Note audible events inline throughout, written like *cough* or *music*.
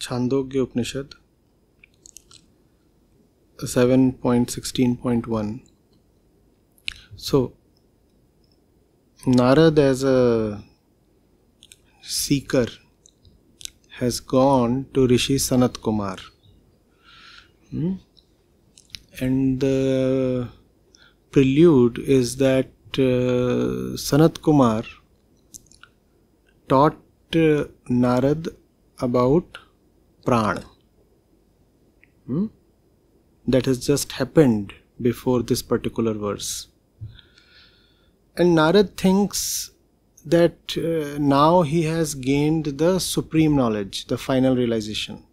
Chandogya Upanishad 7.16.1 so Narada as a seeker has gone to rishi Sanat Kumara and the prelude is that Sanat Kumara taught Narada about Pran. Hmm? That has just happened before this particular verse. And Narad thinks that uh, now he has gained the supreme knowledge, the final realization.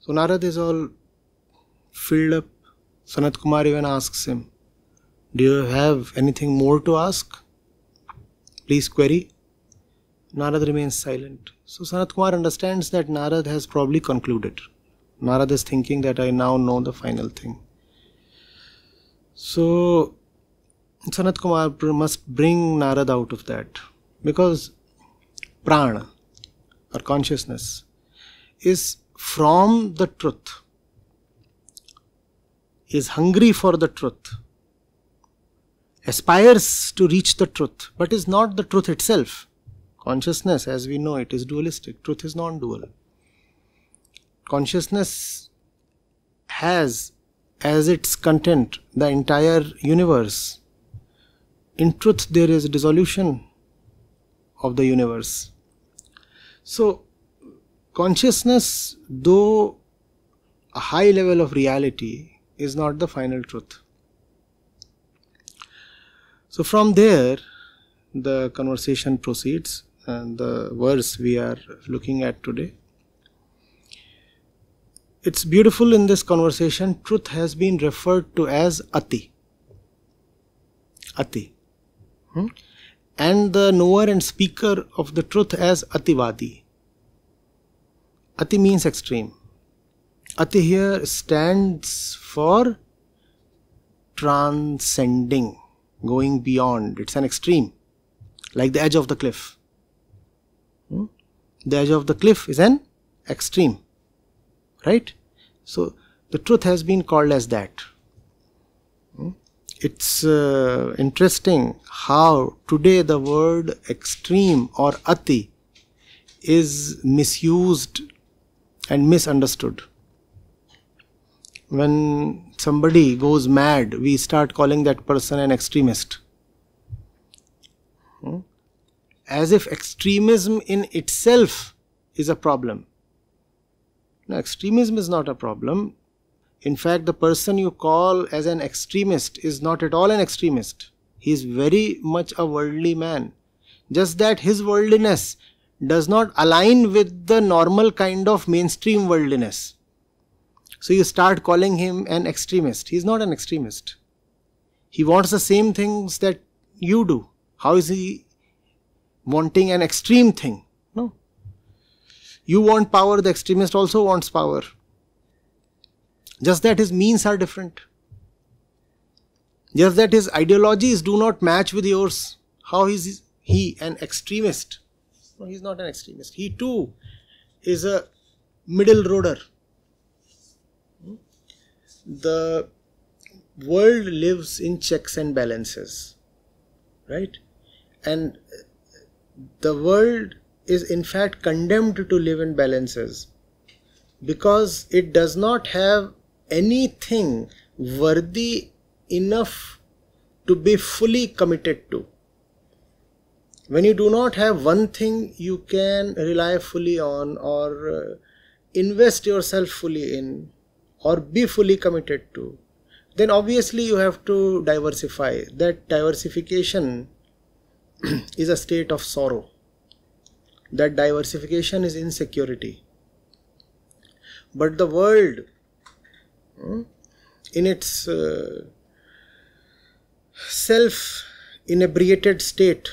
So Narad is all filled up. Sanat Kumar even asks him, Do you have anything more to ask? Please query. Narad remains silent. So Sanat Kumar understands that Narad has probably concluded. Narad is thinking that I now know the final thing. So Sanat Kumar must bring Narad out of that because prana or consciousness is from the truth, is hungry for the truth, aspires to reach the truth, but is not the truth itself. Consciousness, as we know it, is dualistic. Truth is non dual. Consciousness has as its content the entire universe. In truth, there is dissolution of the universe. So, consciousness, though a high level of reality, is not the final truth. So, from there, the conversation proceeds, and the verse we are looking at today it's beautiful in this conversation, truth has been referred to as Ati. Ati. Hmm? And the knower and speaker of the truth as Ativadi. Ati means extreme. Ati here stands for transcending, going beyond. It's an extreme, like the edge of the cliff. The edge of the cliff is an extreme right? So the truth has been called as that. Hmm? it's uh, interesting how today the word extreme or ati is misused and misunderstood. When somebody goes mad we start calling that person an extremist hmm? As if extremism in itself is a problem now, extremism is not a problem. In fact, the person you call as an extremist is not at all an extremist. He is very much a worldly man. Just that his worldliness does not align with the normal kind of mainstream worldliness. So you start calling him an extremist. He is not an extremist. He wants the same things that you do. How is he wanting an extreme thing? No. You want power, the extremist also wants power. Just that his means are different. Just that his ideologies do not match with yours. How is he an extremist? No, he's not an extremist. He too is a middle roader. Hmm? The world lives in checks and balances, right? And the world is in fact condemned to live in balances because it does not have anything worthy enough to be fully committed to. When you do not have one thing you can rely fully on or uh, invest yourself fully in or be fully committed to, then obviously you have to diversify. That diversification *clears throat* is a state of sorrow that diversification is insecurity. But the world, hmm, in its uh, self inebriated state,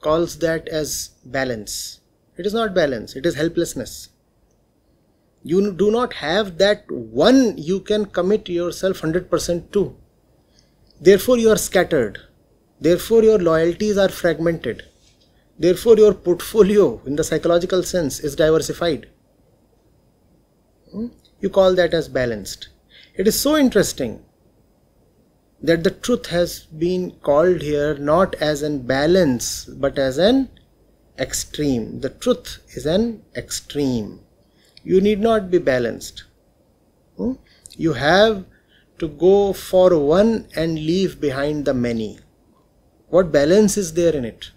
calls that as balance. It is not balance, it is helplessness. You do not have that one you can commit yourself 100% to. Therefore, you are scattered. Therefore, your loyalties are fragmented Therefore, your portfolio in the psychological sense is diversified. Hmm? You call that as balanced. It is so interesting that the truth has been called here not as an balance but as an extreme. The truth is an extreme. You need not be balanced. Hmm? You have to go for one and leave behind the many. What balance is there in it?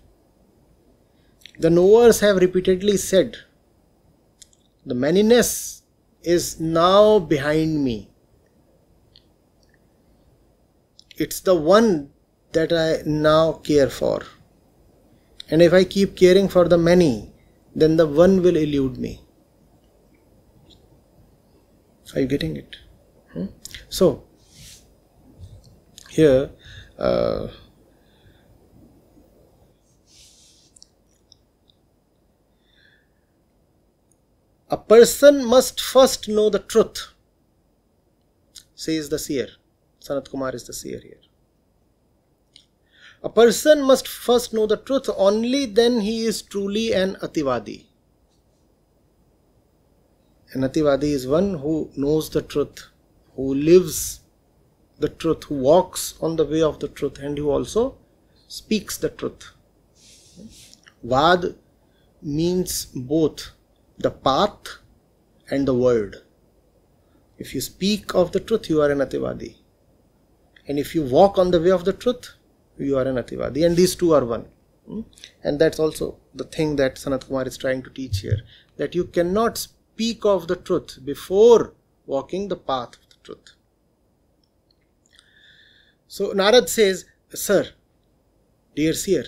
The knowers have repeatedly said, the manyness is now behind me. It's the one that I now care for. And if I keep caring for the many, then the one will elude me. Are you getting it? Hmm? So, here, uh, a person must first know the truth, says the seer. Sanat Kumar is the seer here. A person must first know the truth, only then he is truly an Ativadi. An Ativadi is one who knows the truth, who lives the truth, who walks on the way of the truth, and who also speaks the truth. Vad means both the path and the word. If you speak of the truth, you are an Ativadi. And if you walk on the way of the truth, you are an Ativadi. And these two are one. Hmm? And that's also the thing that Sanat Kumar is trying to teach here that you cannot speak of the truth before walking the path of the truth. So Narad says, Sir, dear seer,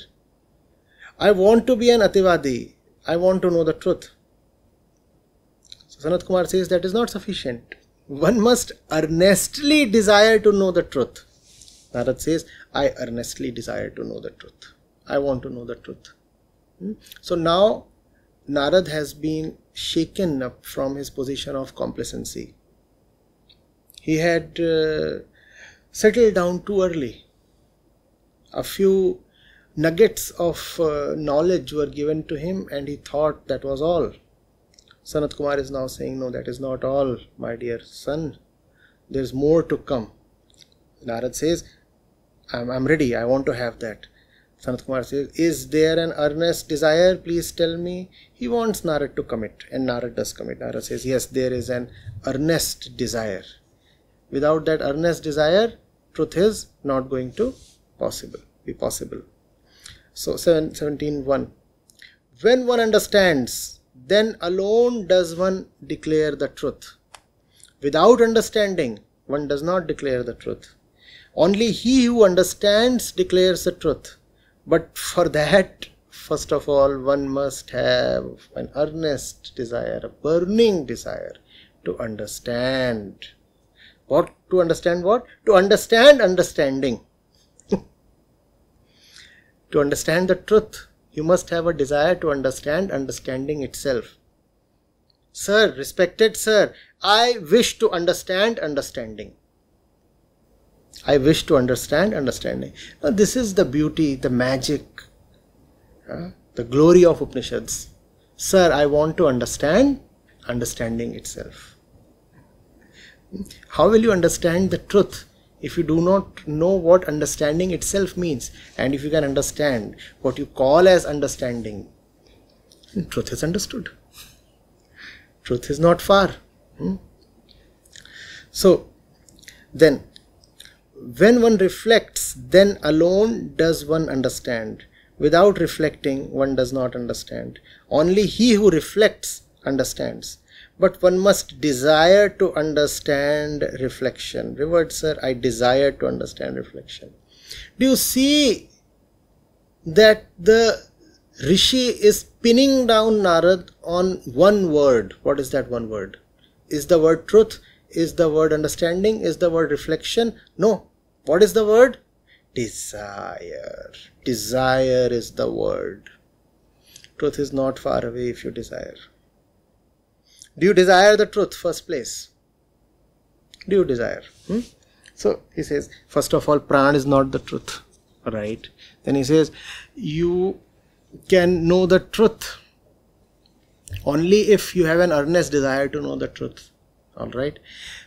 I want to be an Ativadi. I want to know the truth. Sanat Kumar says that is not sufficient. One must earnestly desire to know the truth. Narad says, I earnestly desire to know the truth. I want to know the truth. Hmm? So now Narad has been shaken up from his position of complacency. He had uh, settled down too early. A few nuggets of uh, knowledge were given to him, and he thought that was all. Sanat Kumar is now saying, No, that is not all, my dear son. There's more to come. Narad says, I'm, I'm ready. I want to have that. Sanat Kumar says, Is there an earnest desire? Please tell me. He wants Narad to commit, and Narad does commit. Narad says, Yes, there is an earnest desire. Without that earnest desire, truth is not going to possible be possible. So 17.1 When one understands, then alone does one declare the truth. Without understanding, one does not declare the truth. Only he who understands declares the truth. But for that, first of all, one must have an earnest desire, a burning desire to understand. What? To understand what? To understand understanding. *laughs* to understand the truth, you must have a desire to understand understanding itself. Sir, respected sir, I wish to understand understanding. I wish to understand understanding. Now, this is the beauty, the magic, uh, the glory of Upanishads. Sir, I want to understand understanding itself. How will you understand the truth if you do not know what understanding itself means? And if you can understand what you call as understanding, truth is understood. Truth is not far. Hmm? So, then when one reflects, then alone does one understand. Without reflecting, one does not understand. Only he who reflects understands. But one must desire to understand reflection. Revert, sir, I desire to understand reflection. Do you see that the Rishi is pinning down Narad on one word? What is that one word? Is the word truth? Is the word understanding? Is the word reflection? No, what is the word? Desire. Desire is the word. Truth is not far away if you desire. Do you desire the truth, first place? Do you desire? Hmm? So he says, first of all, pran is not the truth, right? Then he says, you can know the truth only if you have an earnest desire to know the truth all right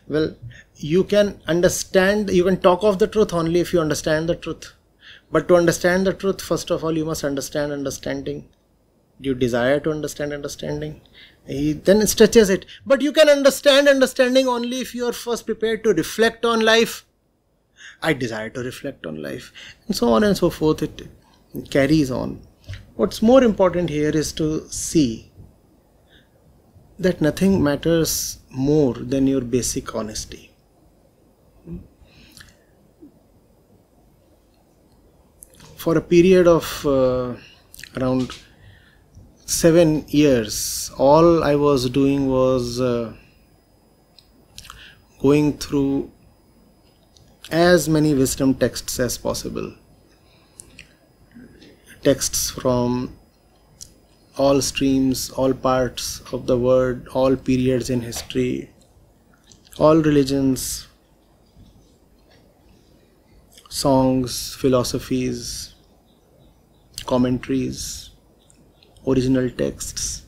well you can understand you can talk of the truth only if you understand the truth but to understand the truth first of all you must understand understanding Do you desire to understand understanding he then stretches it. But you can understand understanding only if you are first prepared to reflect on life. I desire to reflect on life. And so on and so forth. It, it carries on. What's more important here is to see that nothing matters more than your basic honesty. For a period of uh, around seven years, all I was doing was uh, going through as many wisdom texts as possible. Texts from all streams, all parts of the world, all periods in history, all religions, songs, philosophies, commentaries original texts,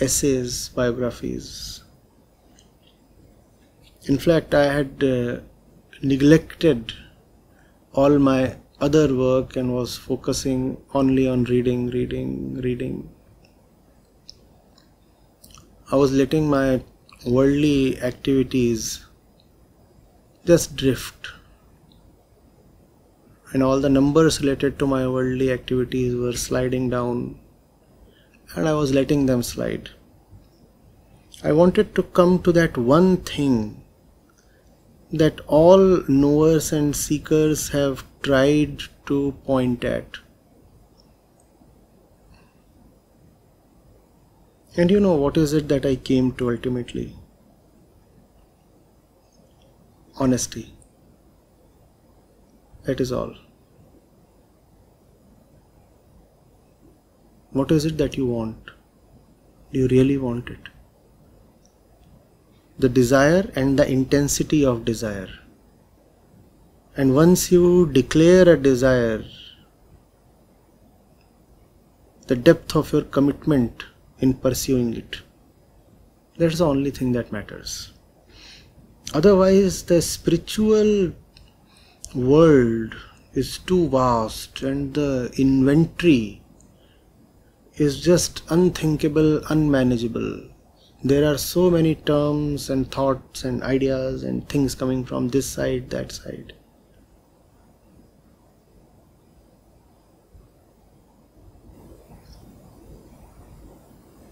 essays, biographies. In fact, I had uh, neglected all my other work and was focusing only on reading, reading, reading. I was letting my worldly activities just drift and all the numbers related to my worldly activities were sliding down and I was letting them slide. I wanted to come to that one thing that all knowers and seekers have tried to point at. And you know what is it that I came to ultimately? Honesty. That is all. What is it that you want? Do you really want it? The desire and the intensity of desire. And once you declare a desire, the depth of your commitment in pursuing it, that's the only thing that matters. Otherwise, the spiritual world is too vast and the inventory is just unthinkable, unmanageable. There are so many terms and thoughts and ideas and things coming from this side, that side.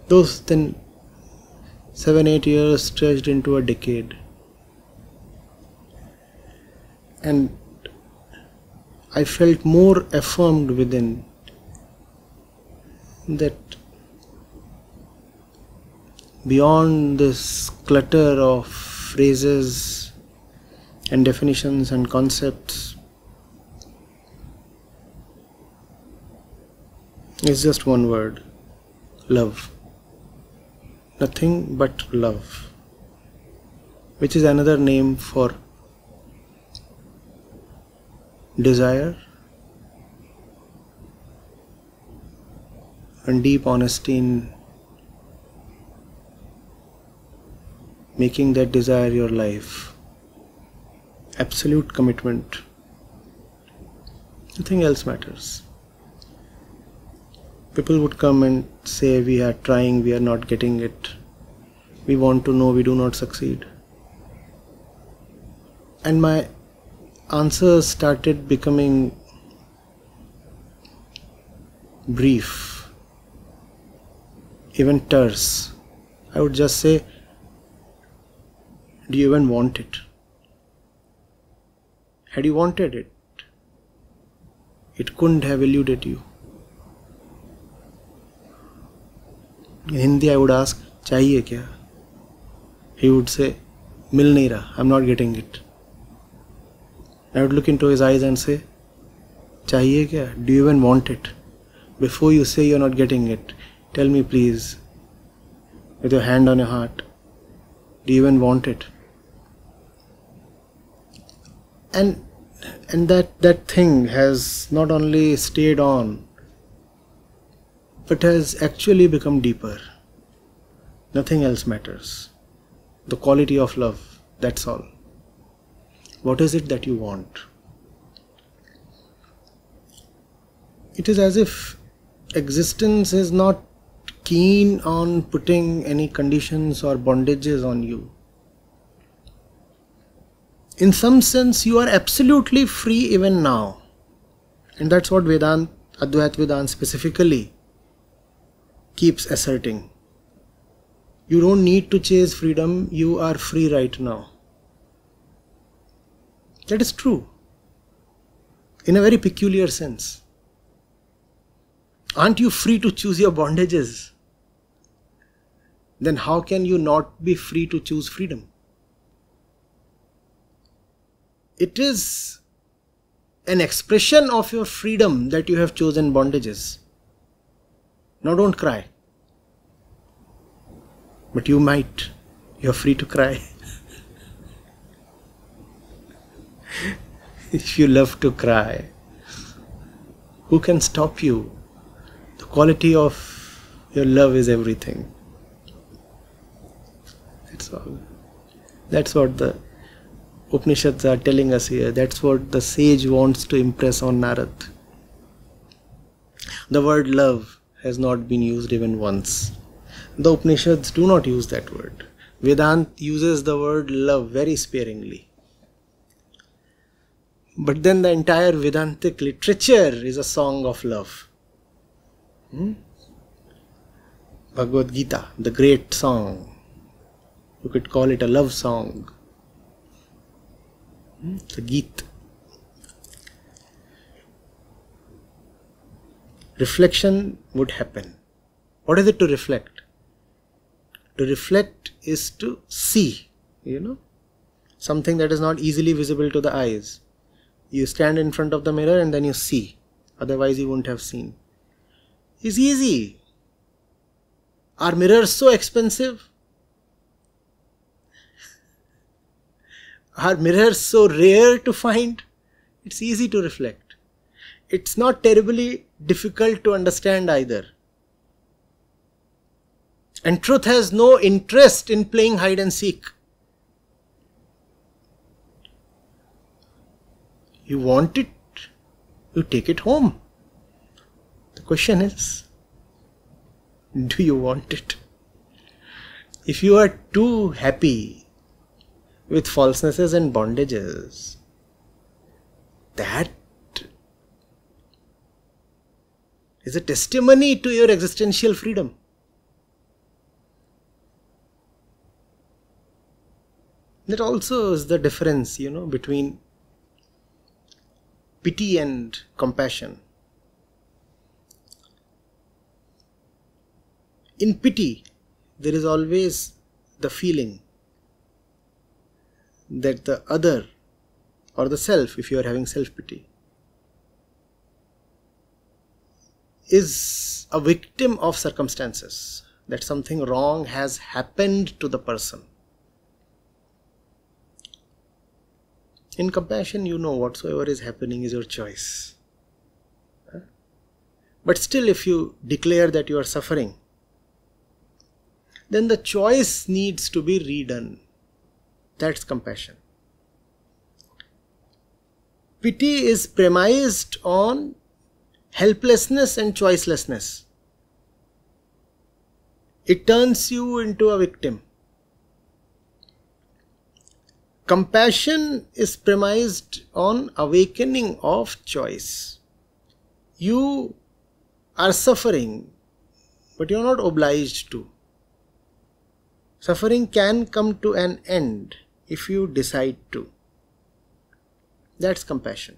Those then seven, eight years stretched into a decade. And I felt more affirmed within that beyond this clutter of phrases and definitions and concepts is just one word love. Nothing but love which is another name for desire and deep honesty in making that desire your life. Absolute commitment. Nothing else matters. People would come and say, We are trying, we are not getting it. We want to know, we do not succeed. And my answers started becoming brief even terse. I would just say, Do you even want it? Had you wanted it, it couldn't have eluded you. In Hindi, I would ask, Chahiye kya? He would say, Mil nahi raha, I'm not getting it. I would look into his eyes and say, Chahiye kya? Do you even want it? Before you say you're not getting it, Tell me, please, with your hand on your heart, do you even want it? And and that that thing has not only stayed on but has actually become deeper nothing else matters the quality of love that's all what is it that you want? It is as if existence is not keen on putting any conditions or bondages on you. In some sense you are absolutely free even now. And that's what vedant advait vedant specifically keeps asserting. You don't need to chase freedom. You are free right now that is true in a very peculiar sense aren't you free to choose your bondages then how can you not be free to choose freedom it is an expression of your freedom that you have chosen bondages. Now don't cry. But you might. You're free to cry. *laughs* *laughs* if you love to cry, who can stop you? The quality of your love is everything. That's all. That's what the Upanishads are telling us here. That's what the sage wants to impress on Narad. The word love has not been used even once. The Upanishads do not use that word. Vedant uses the word love very sparingly. But then the entire Vedantic literature is a song of love. Hmm? Bhagavad Gita, the great song. You could call it a love song the Geet. Reflection would happen. What is it to reflect? To reflect is to see, you know, something that is not easily visible to the eyes. You stand in front of the mirror and then you see, otherwise, you wouldn't have seen. It's easy. Are mirrors so expensive? Are mirrors so rare to find? It's easy to reflect. It's not terribly difficult to understand either. And truth has no interest in playing hide and seek. You want it, you take it home. The question is do you want it? If you are too happy with falsenesses and bondages. That is a testimony to your existential freedom. That also is the difference, you know, between pity and compassion. In pity, there is always the feeling that the other or the self, if you are having self pity, is a victim of circumstances, that something wrong has happened to the person. In compassion, you know whatsoever is happening is your choice. But still, if you declare that you are suffering, then the choice needs to be redone that's compassion. Pity is premised on helplessness and choicelessness. It turns you into a victim. Compassion is premised on awakening of choice. You are suffering, but you're not obliged to. Suffering can come to an end if you decide to. That's compassion.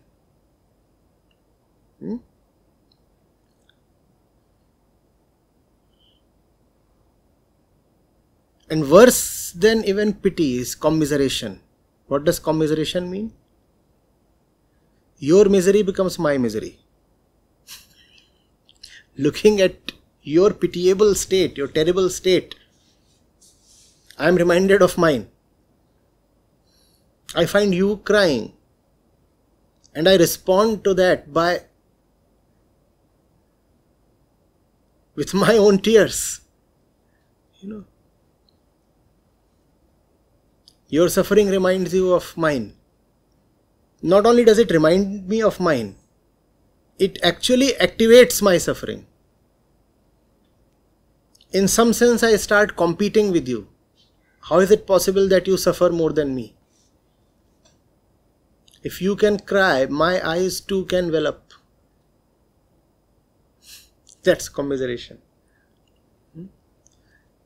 Hmm? And worse than even pity is commiseration. What does commiseration mean? Your misery becomes my misery. *laughs* Looking at your pitiable state, your terrible state, I am reminded of mine. I find you crying. and I respond to that by with my own tears. You know, your suffering reminds you of mine. Not only does it remind me of mine, it actually activates my suffering. In some sense, I start competing with you. How is it possible that you suffer more than me? If you can cry, my eyes too can well up. That's commiseration. Hmm?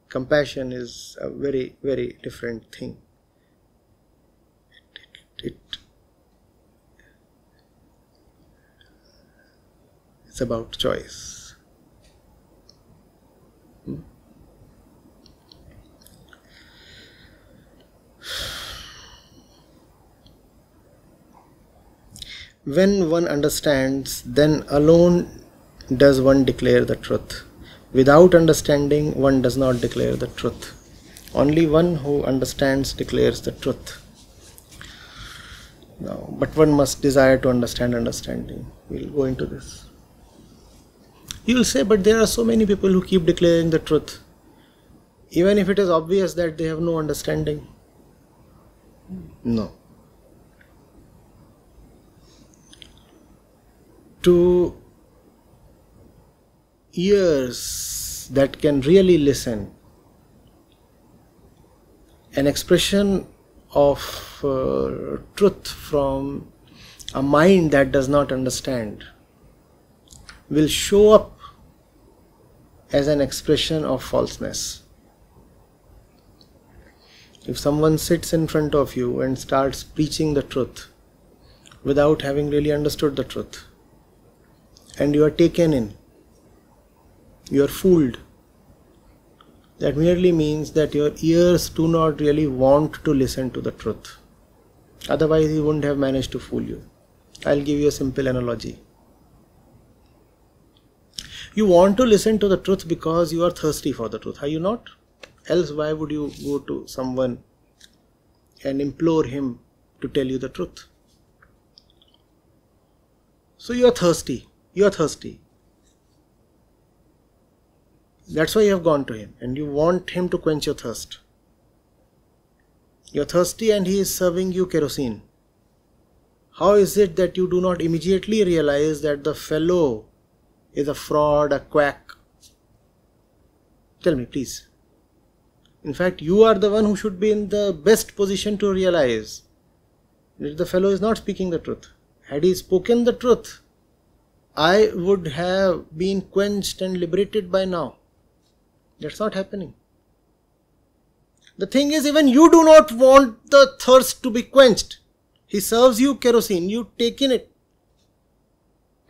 Compassion is a very, very different thing. It, it, it, it's about choice. Hmm? When one understands, then alone does one declare the truth. Without understanding, one does not declare the truth. Only one who understands declares the truth. Now, but one must desire to understand understanding. We'll go into this. You will say, but there are so many people who keep declaring the truth, even if it is obvious that they have no understanding. No. To ears that can really listen, an expression of uh, truth from a mind that does not understand will show up as an expression of falseness. If someone sits in front of you and starts preaching the truth without having really understood the truth, and you are taken in, you are fooled. That merely means that your ears do not really want to listen to the truth. Otherwise, he wouldn't have managed to fool you. I'll give you a simple analogy. You want to listen to the truth because you are thirsty for the truth, are you not? Else, why would you go to someone and implore him to tell you the truth? So, you are thirsty. You are thirsty. That's why you have gone to him and you want him to quench your thirst. You're thirsty and he is serving you kerosene. How is it that you do not immediately realize that the fellow is a fraud, a quack? Tell me, please. In fact, you are the one who should be in the best position to realize that the fellow is not speaking the truth. Had he spoken the truth, I would have been quenched and liberated by now. That's not happening. The thing is, even you do not want the thirst to be quenched. He serves you kerosene, you take in it.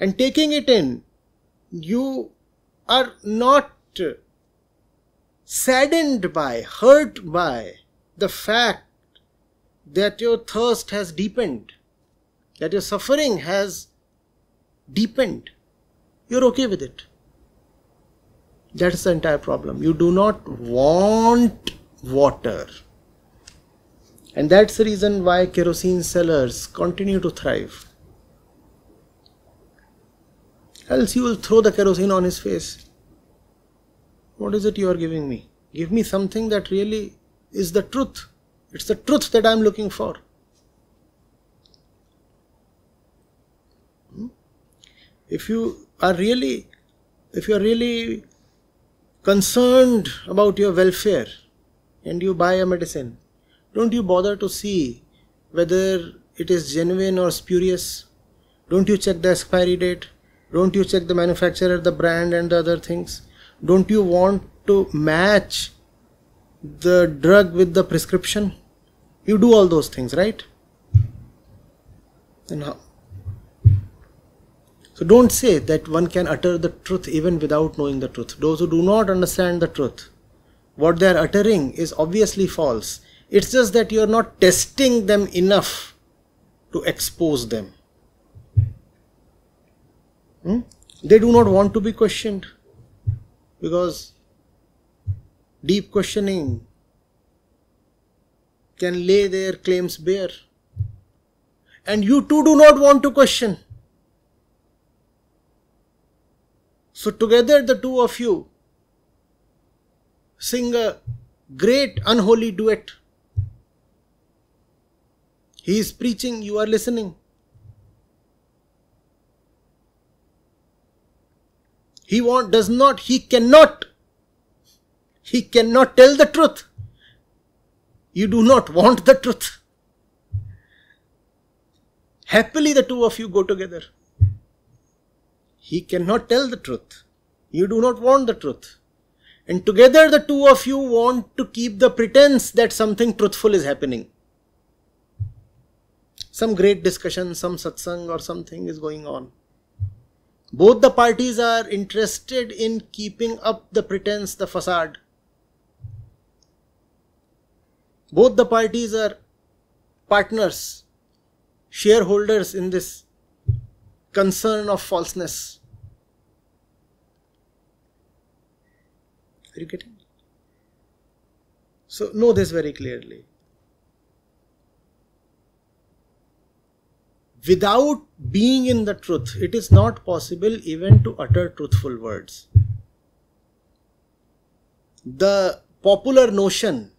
And taking it in, you are not saddened by, hurt by the fact that your thirst has deepened, that your suffering has deepened. You're okay with it. That's the entire problem. You do not want water. And that's the reason why kerosene sellers continue to thrive. Else you will throw the kerosene on his face. What is it you are giving me? Give me something that really is the truth. It's the truth that I'm looking for. Hmm? If you are really, if you are really concerned about your welfare and you buy a medicine, don't you bother to see whether it is genuine or spurious? Don't you check the expiry date? Don't you check the manufacturer, the brand, and the other things? Don't you want to match the drug with the prescription? You do all those things, right? And how? So don't say that one can utter the truth even without knowing the truth. Those who do not understand the truth, what they are uttering is obviously false. It's just that you are not testing them enough to expose them. Hmm? They do not want to be questioned because deep questioning can lay their claims bare. and you too do not want to question. So, together, the two of you sing a great unholy duet. He is preaching, you are listening. He want, does not, he cannot, he cannot tell the truth. You do not want the truth. Happily, the two of you go together. He cannot tell the truth. You do not want the truth. And together, the two of you want to keep the pretense that something truthful is happening. Some great discussion, some satsang or something is going on. Both the parties are interested in keeping up the pretense, the facade. Both the parties are partners, shareholders in this concern of falseness. Are you getting? So, know this very clearly. Without being in the truth, it is not possible even to utter truthful words. The popular notion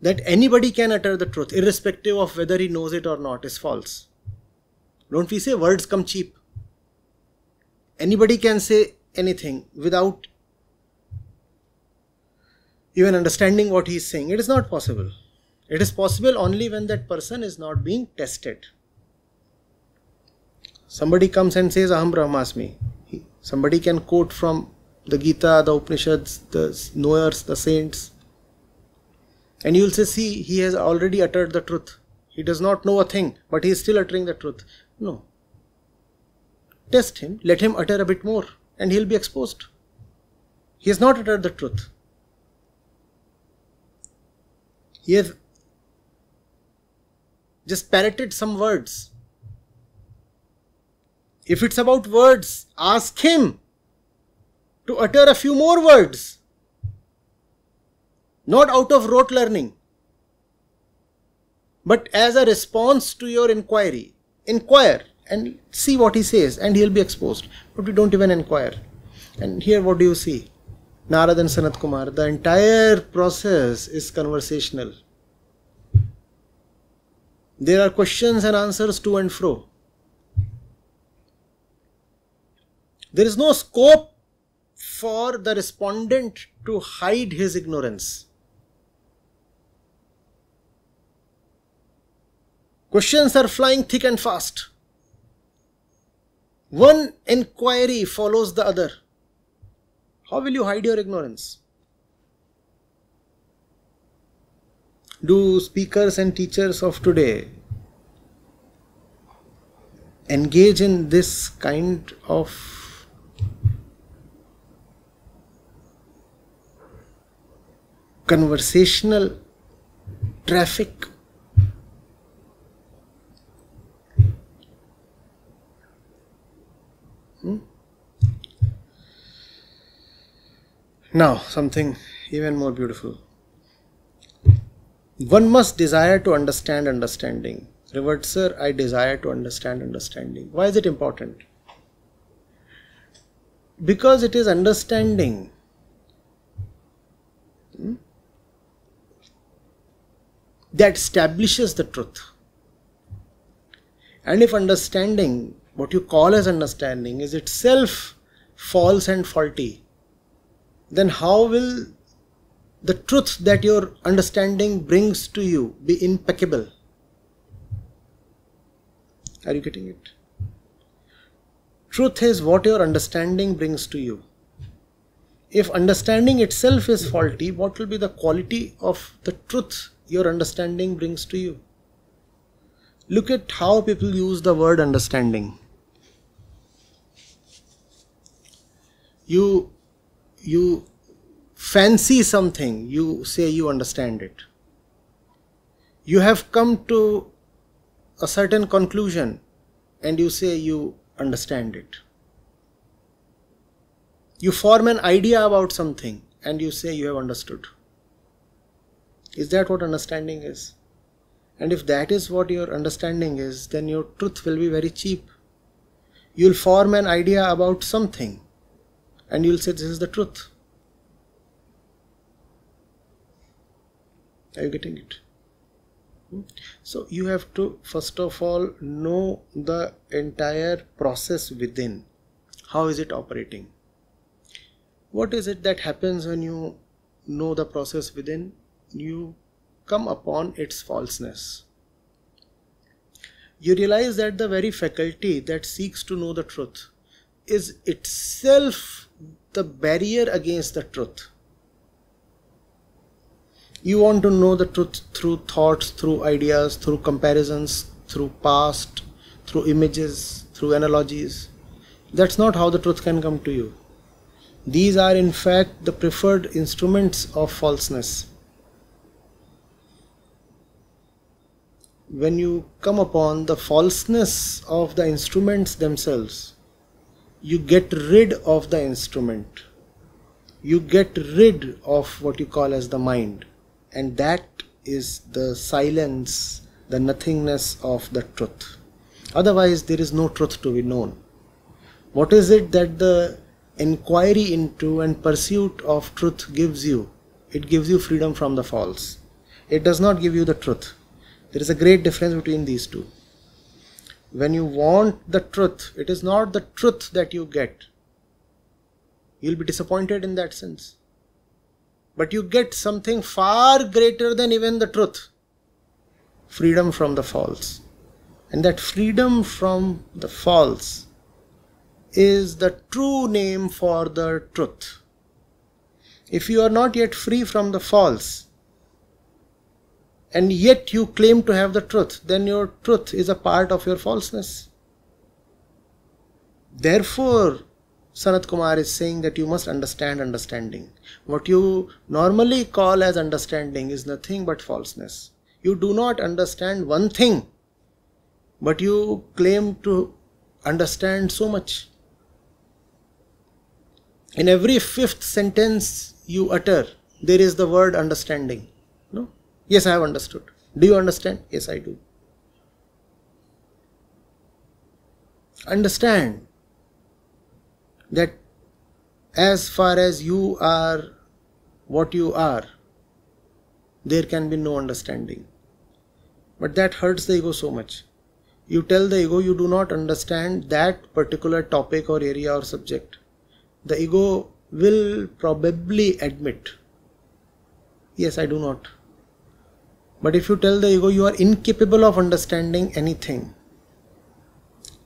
that anybody can utter the truth, irrespective of whether he knows it or not, is false. Don't we say words come cheap? Anybody can say anything without even understanding what he is saying. It is not possible. It is possible only when that person is not being tested. Somebody comes and says, Aham Brahmasmi. Somebody can quote from the Gita, the Upanishads, the knowers, the saints. And you will say, see, he has already uttered the truth. He does not know a thing, but he is still uttering the truth. No. Test him, let him utter a bit more, and he'll be exposed. He has not uttered the truth. He has just parroted some words. If it's about words, ask him to utter a few more words. Not out of rote learning, but as a response to your inquiry. Inquire and see what he says, and he'll be exposed. But we don't even inquire. And here, what do you see? Narad and Sanat Kumar, the entire process is conversational. There are questions and answers to and fro. There is no scope for the respondent to hide his ignorance. Questions are flying thick and fast. One inquiry follows the other. How will you hide your ignorance? Do speakers and teachers of today engage in this kind of conversational traffic hmm? now something even more beautiful one must desire to understand understanding Revert, sir, I desire to understand understanding. Why is it important? Because it is understanding hmm, that establishes the truth. And if understanding, what you call as understanding, is itself false and faulty, then how will the truth that your understanding brings to you be impeccable? Are you getting it? Truth is what your understanding brings to you. If understanding itself is faulty, what will be the quality of the truth your understanding brings to you? Look at how people use the word understanding. You you fancy something, you say you understand it. You have come to a certain conclusion and you say you understand it. You form an idea about something and you say you have understood. Is that what understanding is? And if that is what your understanding is, then your truth will be very cheap. You'll form an idea about something and you'll say, This is the truth. Are you getting it? Hmm. So you have to first of all know the entire process within. How is it operating? What is it that happens when you know the process within? You come upon its falseness. You realize that the very faculty that seeks to know the truth is itself the barrier against the truth you want to know the truth through thoughts through ideas through comparisons through past through images through analogies. That's not how the truth can come to you. These are in fact the preferred instruments of falseness. When you come upon the falseness of the instruments themselves you get rid of the instrument. You get rid of what you call as the mind and that is the silence, the nothingness of the truth. Otherwise, there is no truth to be known. What is it that the inquiry into and pursuit of truth gives you? It gives you freedom from the false. It does not give you the truth. There is a great difference between these two. When you want the truth, it is not the truth that you get. You'll be disappointed in that sense but you get something far greater than even the truth freedom from the false. And that freedom from the false is the true name for the truth. If you are not yet free from the false, and yet you claim to have the truth, then your truth is a part of your falseness. Therefore, Sanat Kumar is saying that you must understand understanding. What you normally call as understanding is nothing but falseness. You do not understand one thing, but you claim to understand so much. In every fifth sentence you utter, there is the word understanding. No? Yes, I have understood. Do you understand? Yes, I do. Understand that as far as you are what you are, there can be no understanding. But that hurts the ego so much. You tell the ego you do not understand that particular topic or area or subject. The ego will probably admit, Yes, I do not. But if you tell the ego you are incapable of understanding anything,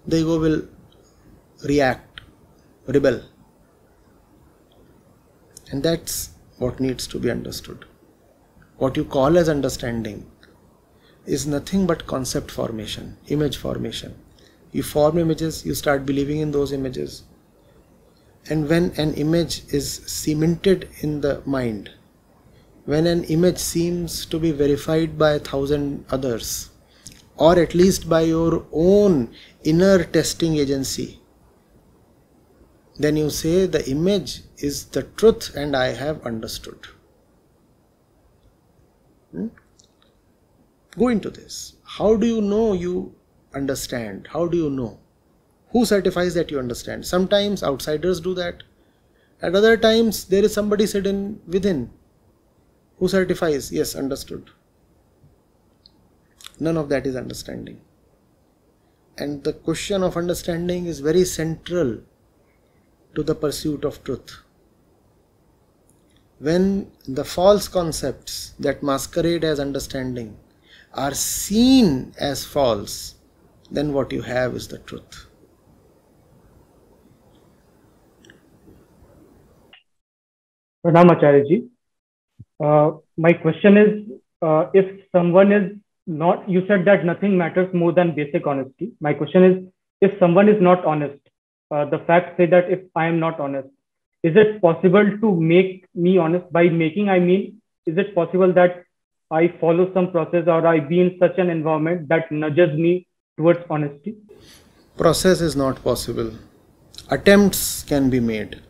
the ego will react rebel. And that's what needs to be understood. What you call as understanding is nothing but concept formation, image formation. You form images, you start believing in those images. And when an image is cemented in the mind, when an image seems to be verified by a thousand others, or at least by your own inner testing agency, then you say the image is the truth and I have understood. Hmm? Go into this. How do you know you understand? How do you know? Who certifies that you understand? Sometimes outsiders do that. At other times, there is somebody sitting within who certifies, yes, understood. None of that is understanding. And the question of understanding is very central to the pursuit of truth. When the false concepts that masquerade as understanding are seen as false, then what you have is the truth. Pranam Acharya uh, my question is uh, if someone is not, you said that nothing matters more than basic honesty. My question is if someone is not honest, uh, the facts say that if I am not honest, is it possible to make me honest? By making, I mean, is it possible that I follow some process or I be in such an environment that nudges me towards honesty? Process is not possible. Attempts can be made.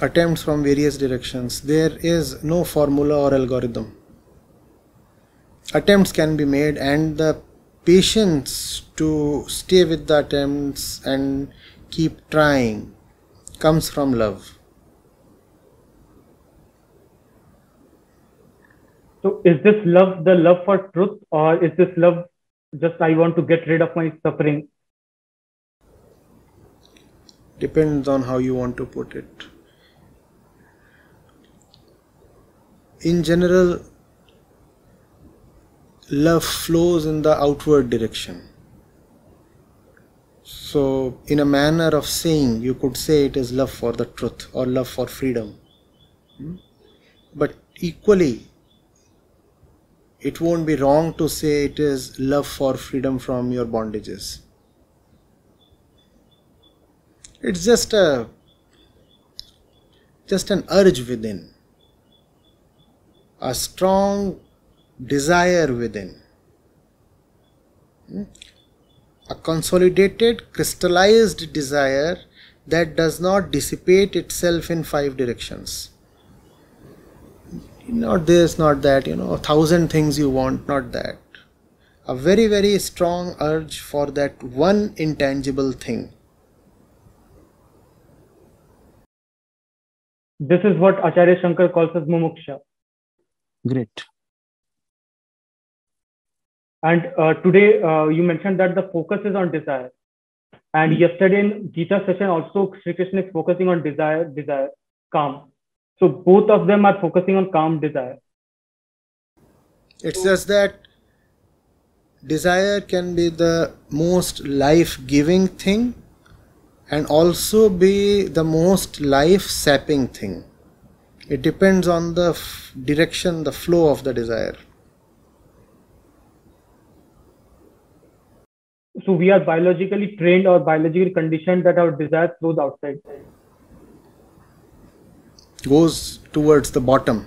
Attempts from various directions. There is no formula or algorithm. attempts can be made and the patience to stay with the attempts and keep trying comes from love. So, is this love the love for truth, or is this love just I want to get rid of my suffering? Depends on how you want to put it. In general, love flows in the outward direction. So, in a manner of saying, you could say it is love for the truth or love for freedom. Hmm? But equally, it won't be wrong to say it is love for freedom from your bondages. It's just a just an urge within, a strong desire within. A consolidated, crystallized desire that does not dissipate itself in five directions. Not this, not that, you know, a thousand things you want, not that. A very, very strong urge for that one intangible thing. This is what Acharya Shankar calls as mumuksha. Great. And uh, today uh, you mentioned that the focus is on desire. And yesterday in Gita session also Sri Krishna is focusing on desire, desire, kaam. So both of them are focusing on kaam desire. It's just that desire can be the most life giving thing and also be the most life sapping thing. It depends on the f- direction, the flow of the desire. So we are biologically trained or biologically conditioned that our desire flows outside. Goes towards the bottom.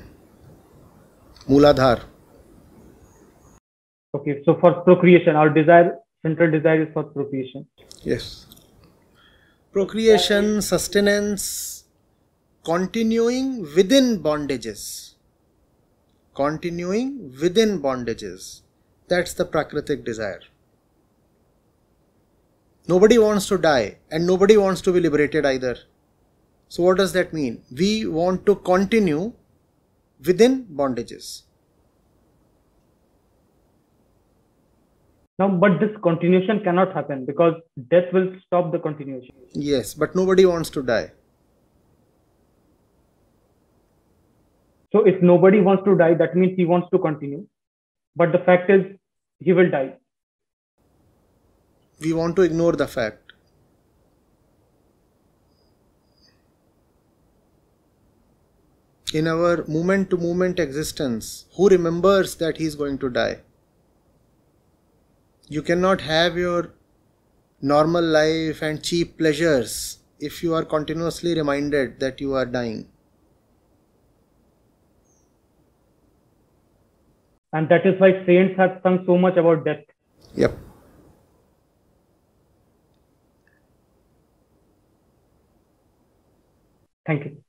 Muladhar okay so for procreation our desire central desire is for procreation. Yes. Procreation sustenance continuing within bondages. Continuing within bondages. That's the prakritic desire Nobody wants to die and nobody wants to be liberated either. So, what does that mean? We want to continue within bondages. Now, but this continuation cannot happen because death will stop the continuation. Yes, but nobody wants to die. So, if nobody wants to die, that means he wants to continue. But the fact is, he will die we want to ignore the fact. In our moment to moment existence, who remembers that he is going to die? You cannot have your normal life and cheap pleasures if you are continuously reminded that you are dying. And that is why saints have sung so much about death. Yep. Thank you.